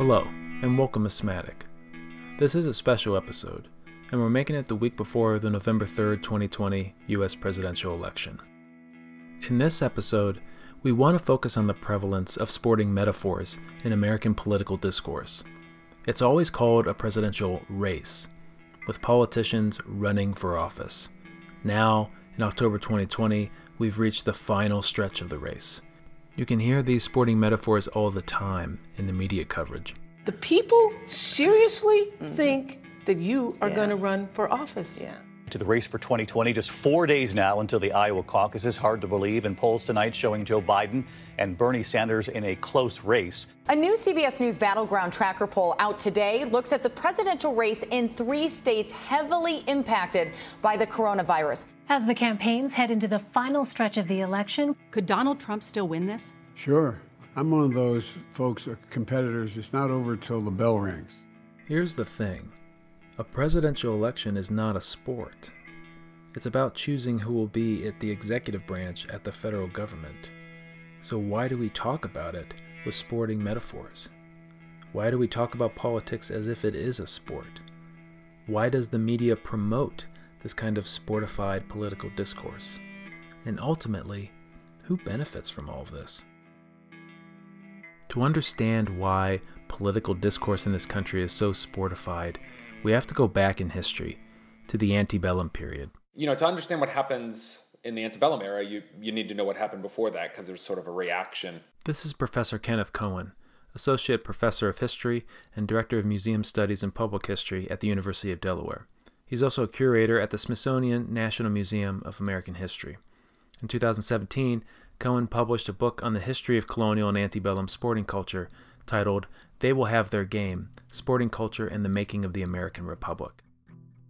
Hello, and welcome to Somatic. This is a special episode, and we're making it the week before the November 3rd, 2020 US presidential election. In this episode, we want to focus on the prevalence of sporting metaphors in American political discourse. It's always called a presidential race, with politicians running for office. Now, in October 2020, we've reached the final stretch of the race. You can hear these sporting metaphors all the time in the media coverage. The people seriously mm. think that you are Yeah. going to run for office. Yeah. To the race for 2020, just four days now until the Iowa caucus is hard to believe, and polls tonight showing Joe Biden and Bernie Sanders in a close race. A new CBS News Battleground Tracker poll out today looks at the presidential race in three states heavily impacted by the coronavirus. As the campaigns head into the final stretch of the election, Could Donald Trump still win this? Sure. I'm one of those folks, or competitors. It's not over till the bell rings. Here's the thing a presidential election is not a sport. It's about choosing who will be at the executive branch at the federal government. So, why do we talk about it with sporting metaphors? Why do we talk about politics as if it is a sport? Why does the media promote this kind of sportified political discourse? And ultimately, who benefits from all of this? To understand why political discourse in this country is so sportified, we have to go back in history to the antebellum period. you know, to understand what happens in the antebellum era, you you need to know what happened before that because there's sort of a reaction. This is Professor Kenneth Cohen, Associate Professor of History and Director of Museum Studies and Public History at the University of Delaware. He's also a curator at the Smithsonian National Museum of American History. In 2017, Cohen published a book on the history of colonial and antebellum sporting culture titled They Will Have Their Game Sporting Culture and the Making of the American Republic.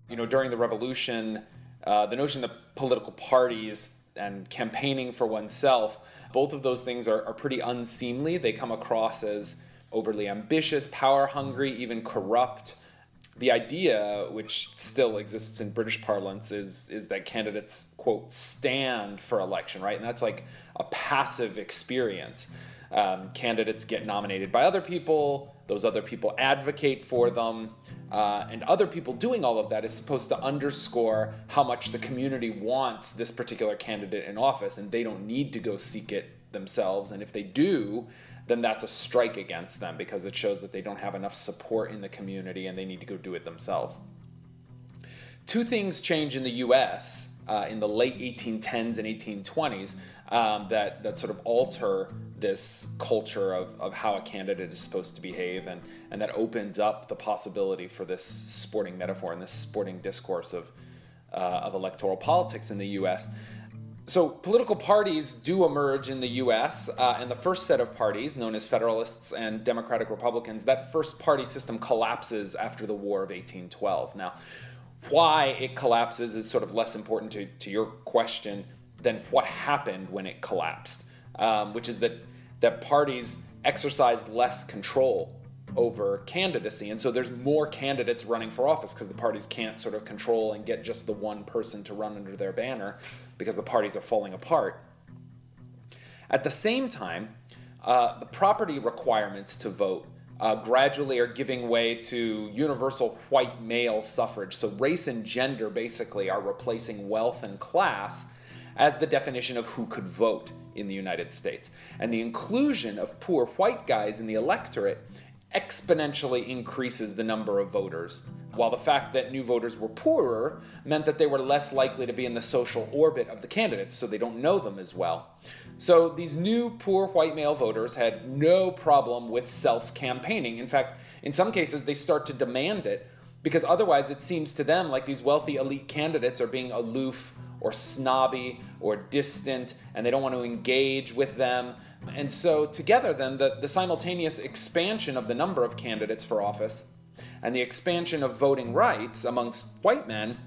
You know, during the revolution, uh, the notion that political parties and campaigning for oneself, both of those things are, are pretty unseemly. They come across as overly ambitious, power hungry, even corrupt. The idea, which still exists in British parlance, is is that candidates quote stand for election, right? And that's like a passive experience. Um, candidates get nominated by other people; those other people advocate for them, uh, and other people doing all of that is supposed to underscore how much the community wants this particular candidate in office, and they don't need to go seek it themselves. And if they do, then that's a strike against them because it shows that they don't have enough support in the community and they need to go do it themselves. Two things change in the US uh, in the late 1810s and 1820s um, that, that sort of alter this culture of, of how a candidate is supposed to behave and, and that opens up the possibility for this sporting metaphor and this sporting discourse of, uh, of electoral politics in the US. So, political parties do emerge in the US, uh, and the first set of parties, known as Federalists and Democratic Republicans, that first party system collapses after the War of 1812. Now, why it collapses is sort of less important to, to your question than what happened when it collapsed, um, which is that, that parties exercised less control over candidacy. And so there's more candidates running for office because the parties can't sort of control and get just the one person to run under their banner because the parties are falling apart. At the same time, uh, the property requirements to vote uh, gradually are giving way to universal white male suffrage. So race and gender basically are replacing wealth and class as the definition of who could vote in the United States. And the inclusion of poor white guys in the electorate exponentially increases the number of voters, while the fact that new voters were poorer meant that they were less likely to be in the social orbit of the candidates, so they don't know them as well. So these new poor white male voters had no problem with self campaigning. In fact, in some cases, they start to demand it because otherwise it seems to them like these wealthy elite candidates are being aloof or snobby or distant and they don't want to engage with them. And so, together, then, the, the simultaneous expansion of the number of candidates for office and the expansion of voting rights amongst white men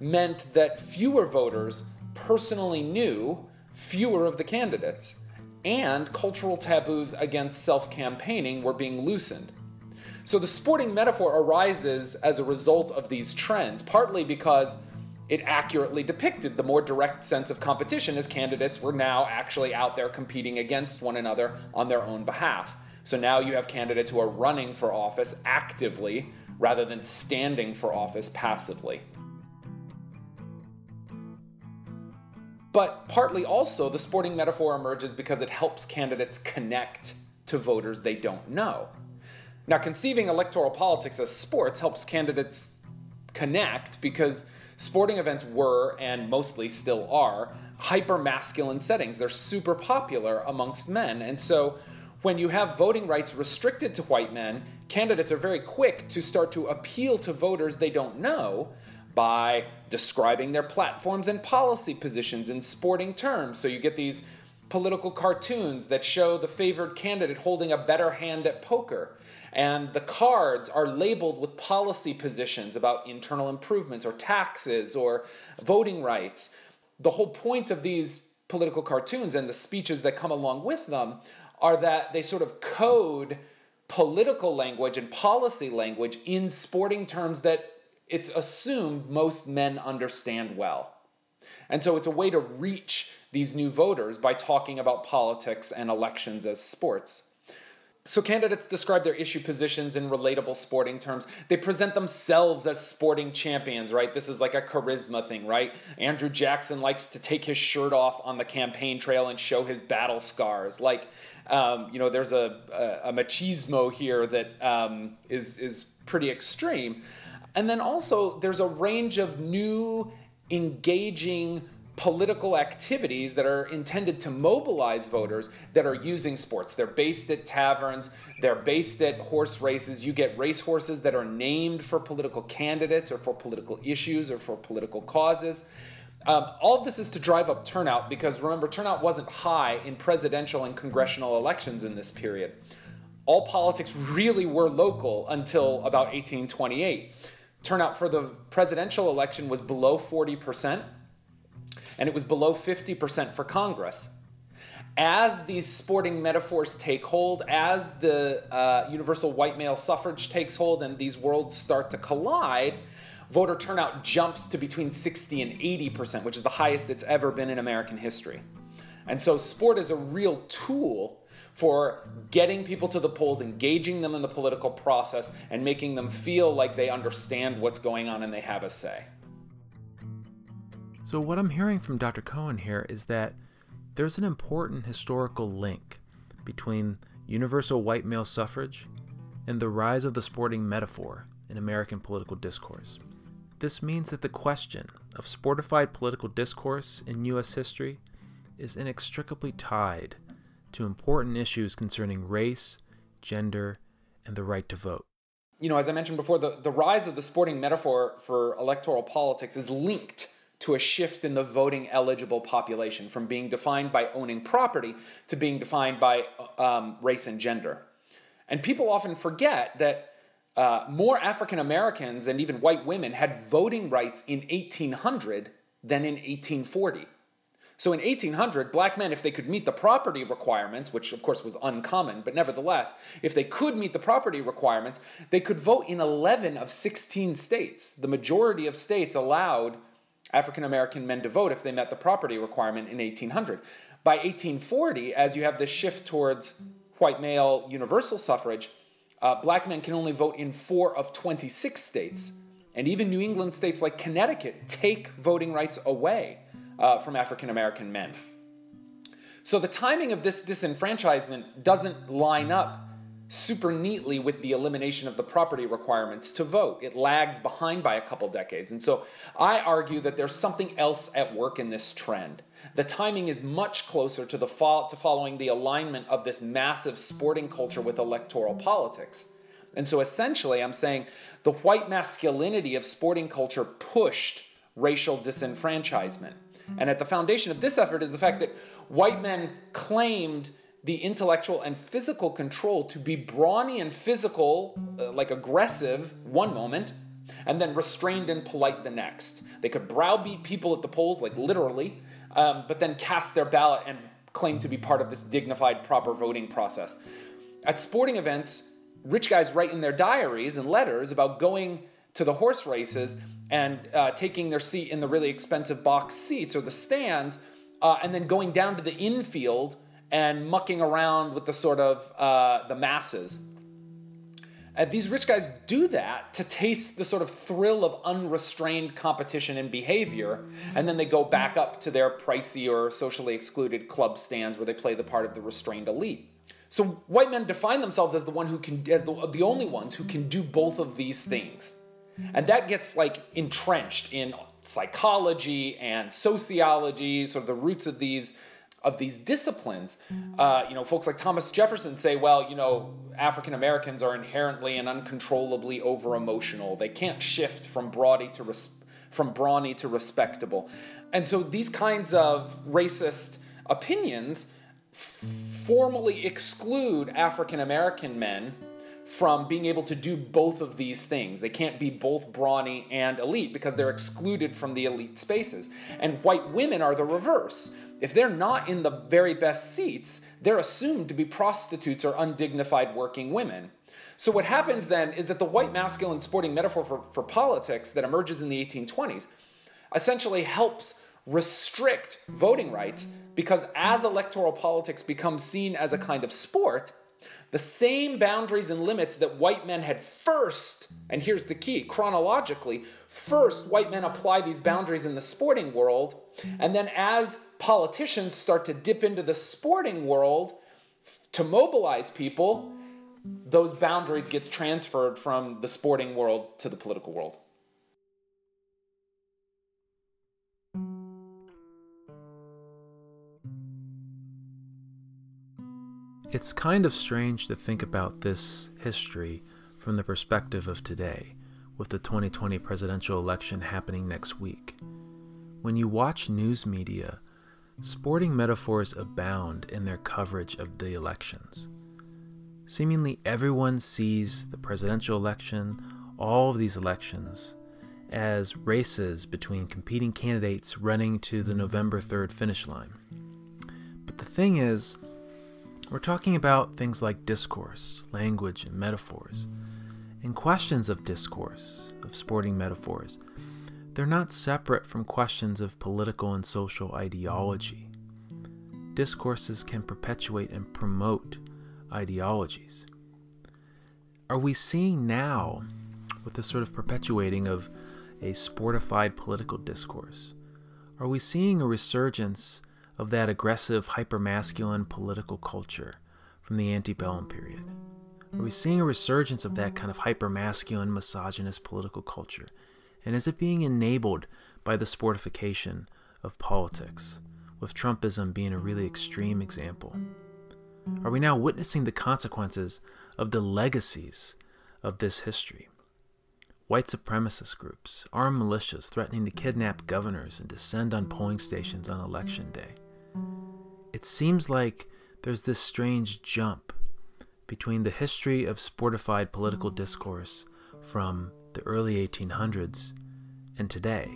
meant that fewer voters personally knew fewer of the candidates, and cultural taboos against self campaigning were being loosened. So the sporting metaphor arises as a result of these trends, partly because it accurately depicted the more direct sense of competition as candidates were now actually out there competing against one another on their own behalf. So now you have candidates who are running for office actively rather than standing for office passively. But partly also, the sporting metaphor emerges because it helps candidates connect to voters they don't know. Now, conceiving electoral politics as sports helps candidates connect because sporting events were, and mostly still are, hyper masculine settings. They're super popular amongst men. And so, when you have voting rights restricted to white men, candidates are very quick to start to appeal to voters they don't know by describing their platforms and policy positions in sporting terms. So you get these political cartoons that show the favored candidate holding a better hand at poker. And the cards are labeled with policy positions about internal improvements or taxes or voting rights. The whole point of these political cartoons and the speeches that come along with them are that they sort of code political language and policy language in sporting terms that it's assumed most men understand well. And so it's a way to reach these new voters by talking about politics and elections as sports. So candidates describe their issue positions in relatable sporting terms. They present themselves as sporting champions, right? This is like a charisma thing, right? Andrew Jackson likes to take his shirt off on the campaign trail and show his battle scars. Like, um, you know, there's a, a, a machismo here that um, is is pretty extreme. And then also, there's a range of new, engaging political activities that are intended to mobilize voters that are using sports. They're based at taverns, they're based at horse races. You get race horses that are named for political candidates or for political issues or for political causes. Um, all of this is to drive up turnout because remember, turnout wasn't high in presidential and congressional elections in this period. All politics really were local until about 1828. Turnout for the presidential election was below 40% and it was below 50% for Congress. As these sporting metaphors take hold, as the uh, universal white male suffrage takes hold, and these worlds start to collide, voter turnout jumps to between 60 and 80%, which is the highest it's ever been in American history. And so, sport is a real tool for getting people to the polls, engaging them in the political process, and making them feel like they understand what's going on and they have a say. So, what I'm hearing from Dr. Cohen here is that there's an important historical link between universal white male suffrage and the rise of the sporting metaphor in American political discourse. This means that the question of sportified political discourse in U.S. history is inextricably tied to important issues concerning race, gender, and the right to vote. You know, as I mentioned before, the, the rise of the sporting metaphor for electoral politics is linked to a shift in the voting eligible population from being defined by owning property to being defined by um, race and gender. And people often forget that uh, more African Americans and even white women had voting rights in 1800 than in 1840. So in 1800, black men, if they could meet the property requirements, which of course was uncommon, but nevertheless, if they could meet the property requirements, they could vote in 11 of 16 states. The majority of states allowed African American men to vote if they met the property requirement in 1800. By 1840, as you have this shift towards white male universal suffrage, uh, black men can only vote in four of 26 states. And even New England states like Connecticut take voting rights away uh, from African American men. So the timing of this disenfranchisement doesn't line up super neatly with the elimination of the property requirements to vote. It lags behind by a couple decades. And so I argue that there's something else at work in this trend. The timing is much closer to the fo- to following the alignment of this massive sporting culture with electoral politics. And so essentially I'm saying the white masculinity of sporting culture pushed racial disenfranchisement. And at the foundation of this effort is the fact that white men claimed the intellectual and physical control to be brawny and physical, uh, like aggressive, one moment, and then restrained and polite the next. They could browbeat people at the polls, like literally, um, but then cast their ballot and claim to be part of this dignified, proper voting process. At sporting events, rich guys write in their diaries and letters about going to the horse races and uh, taking their seat in the really expensive box seats or the stands, uh, and then going down to the infield and mucking around with the sort of uh, the masses. And these rich guys do that to taste the sort of thrill of unrestrained competition and behavior, and then they go back up to their pricey or socially excluded club stands where they play the part of the restrained elite. So white men define themselves as the one who can, as the, the only ones who can do both of these things, and that gets like entrenched in psychology and sociology, sort of the roots of these of these disciplines. Uh, you know, folks like Thomas Jefferson say, well, you know, African Americans are inherently and uncontrollably over emotional. They can't shift from brawny to res- from brawny to respectable, and so these kinds of racist opinions formally exclude African American men from being able to do both of these things. They can't be both brawny and elite because they're excluded from the elite spaces. And white women are the reverse. If they're not in the very best seats, they're assumed to be prostitutes or undignified working women. So, what happens then is that the white masculine sporting metaphor for, for politics that emerges in the 1820s essentially helps restrict voting rights because as electoral politics becomes seen as a kind of sport, the same boundaries and limits that white men had first, and here's the key chronologically, first white men apply these boundaries in the sporting world, and then as politicians start to dip into the sporting world to mobilize people, those boundaries get transferred from the sporting world to the political world. It's kind of strange to think about this history from the perspective of today, with the 2020 presidential election happening next week. When you watch news media, sporting metaphors abound in their coverage of the elections. Seemingly everyone sees the presidential election, all of these elections, as races between competing candidates running to the November 3rd finish line. But the thing is, we're talking about things like discourse, language, and metaphors. And questions of discourse, of sporting metaphors, they're not separate from questions of political and social ideology. Discourses can perpetuate and promote ideologies. Are we seeing now, with the sort of perpetuating of a sportified political discourse, are we seeing a resurgence of that aggressive, hypermasculine political culture from the antebellum period? Are we seeing a resurgence of that kind of hypermasculine, misogynist political culture? And is it being enabled by the sportification of politics, with Trumpism being a really extreme example? Are we now witnessing the consequences of the legacies of this history? White supremacist groups, armed militias threatening to kidnap governors and descend on polling stations on election day it seems like there's this strange jump between the history of sportified political discourse from the early 1800s and today.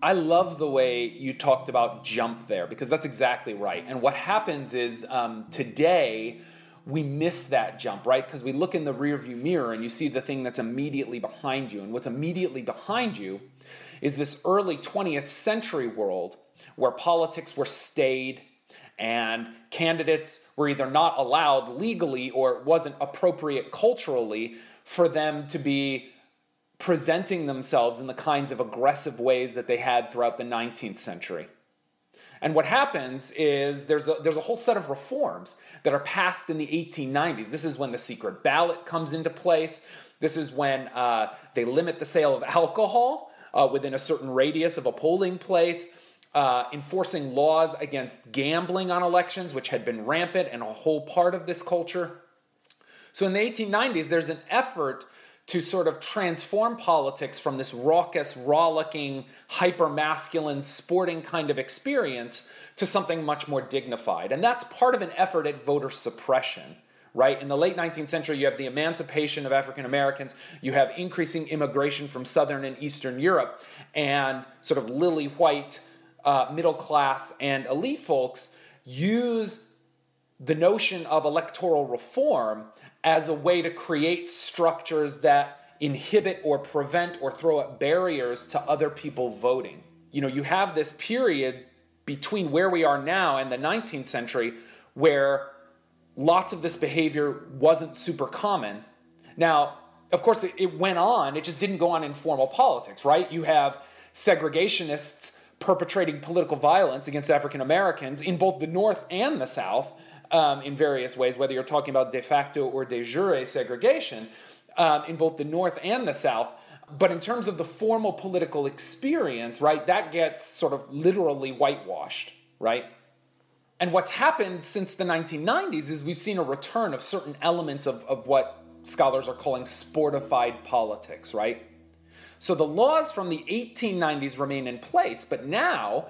I love the way you talked about jump there because that's exactly right. And what happens is um, today we miss that jump, right? Because we look in the rearview mirror and you see the thing that's immediately behind you. And what's immediately behind you is this early 20th century world where politics were staid and candidates were either not allowed legally or it wasn't appropriate culturally for them to be presenting themselves in the kinds of aggressive ways that they had throughout the 19th century. And what happens is there's a, there's a whole set of reforms that are passed in the 1890s. This is when the secret ballot comes into place. This is when uh, they limit the sale of alcohol uh, within a certain radius of a polling place uh, enforcing laws against gambling on elections, which had been rampant and a whole part of this culture. So in the 1890s, there's an effort to sort of transform politics from this raucous, rollicking, hyper masculine, sporting kind of experience to something much more dignified. And that's part of an effort at voter suppression right? In the late 19th century, you have the emancipation of African Americans, you have increasing immigration from Southern and Eastern Europe, and sort of lily white uh, middle class and elite folks use the notion of electoral reform as a way to create structures that inhibit or prevent or throw up barriers to other people voting. You know, you have this period between where we are now and the 19th century, where lots of this behavior wasn't super common. Now, of course, it, went on, it just didn't go on in formal politics, right? You have segregationists perpetrating political violence against African Americans in both the North and the South um, in various ways, whether you're talking about de facto or de jure segregation um, in both the North and the South. But in terms of the formal political experience, right, that gets sort of literally whitewashed, right? And what's happened since the 1990s is we've seen a return of certain elements of, of what scholars are calling sportified politics, right? So the laws from the 1890s remain in place, but now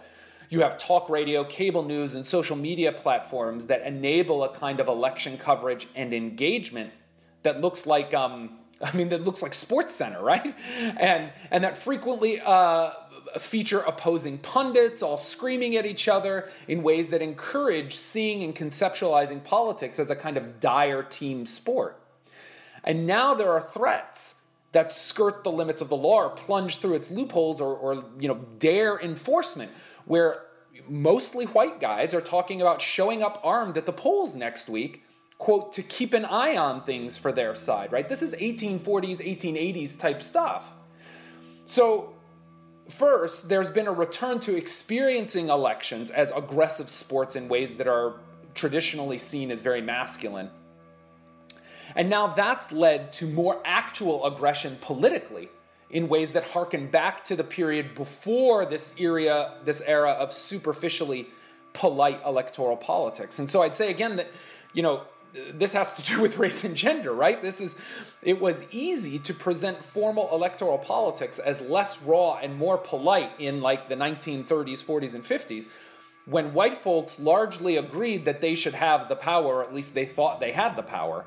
you have talk radio, cable news, and social media platforms that enable a kind of election coverage and engagement that looks like, um, I mean, that looks like Sports Center, right? And and that frequently uh, feature opposing pundits all screaming at each other in ways that encourage seeing and conceptualizing politics as a kind of dire team sport. And now there are threats that skirt the limits of the law or plunge through its loopholes or, or you know dare enforcement where mostly white guys are talking about showing up armed at the polls next week quote to keep an eye on things for their side right? This is 1840s 1880s type stuff. So first there's been a return to experiencing elections as aggressive sports in ways that are traditionally seen as very masculine and now that's led to more actual aggression politically in ways that harken back to the period before this era, this era of superficially polite electoral politics. And so I'd say again that, you know, this has to do with race and gender, right? This is it was easy to present formal electoral politics as less raw and more polite in like the 1930s, 40s and 50s when white folks largely agreed that they should have the power, or at least they thought they had the power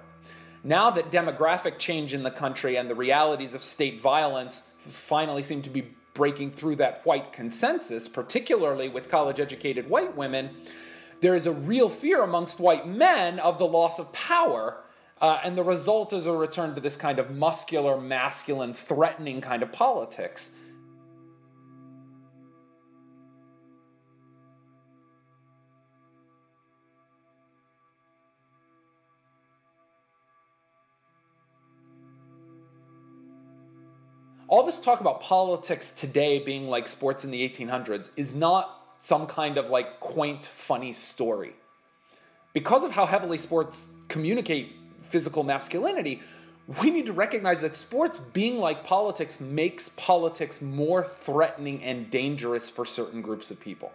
now that demographic change in the country and the realities of state violence finally seem to be breaking through that white consensus, particularly with college educated white women, there is a real fear amongst white men of the loss of power. Uh, and the result is a return to this kind of muscular, masculine, threatening kind of politics. All this talk about politics today being like sports in the 1800s is not some kind of like quaint, funny story. Because of how heavily sports communicate physical masculinity, we need to recognize that sports being like politics makes politics more threatening and dangerous for certain groups of people.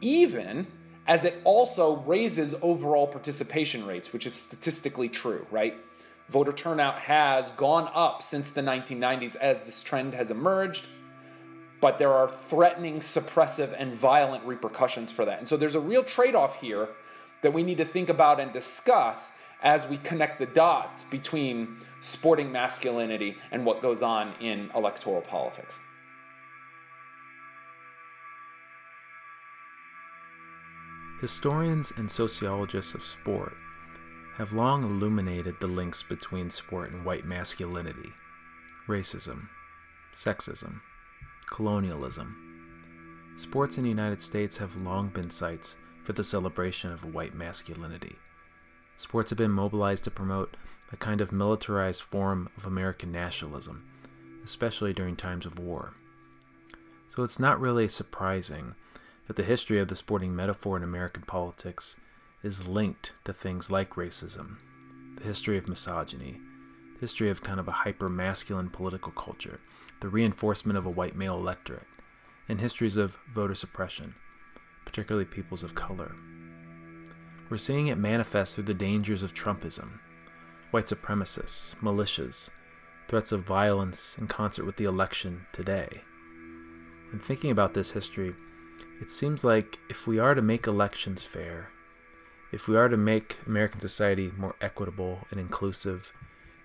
Even as it also raises overall participation rates, which is statistically true, right? Voter turnout has gone up since the 1990s as this trend has emerged, but there are threatening, suppressive, and violent repercussions for that. And so there's a real trade off here that we need to think about and discuss as we connect the dots between sporting masculinity and what goes on in electoral politics. Historians and sociologists of sport have long illuminated the links between sport and white masculinity, racism, sexism, colonialism. Sports in the United States have long been sites for the celebration of white masculinity. Sports have been mobilized to promote a kind of militarized form of American nationalism, especially during times of war. So it's not really surprising that the history of the sporting metaphor in American politics is linked to things like racism, the history of misogyny, the history of kind of a hyper masculine political culture, the reinforcement of a white male electorate, and histories of voter suppression, particularly peoples of color. We're seeing it manifest through the dangers of Trumpism, white supremacists, militias, threats of violence in concert with the election today. And thinking about this history, it seems like if we are to make elections fair, if we are to make American society more equitable and inclusive,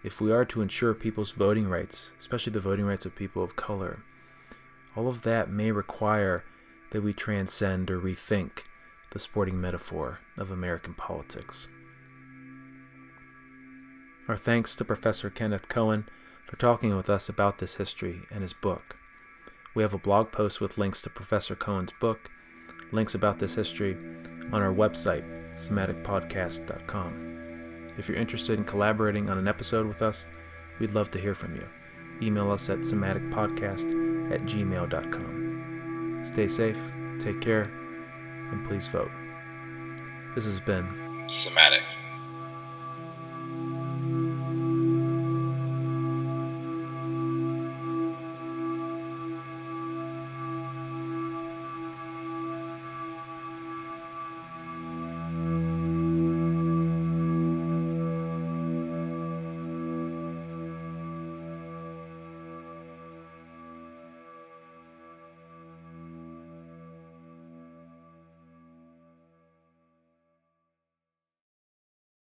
if we are to ensure people's voting rights, especially the voting rights of people of color, all of that may require that we transcend or rethink the sporting metaphor of American politics. Our thanks to Professor Kenneth Cohen for talking with us about this history and his book. We have a blog post with links to Professor Cohen's book links about this history on our website, somaticpodcast.com. If you're interested in collaborating on an episode with us, we'd love to hear from you. Email us at somaticpodcast at gmail.com. Stay safe, take care, and please vote. This has been Somatic.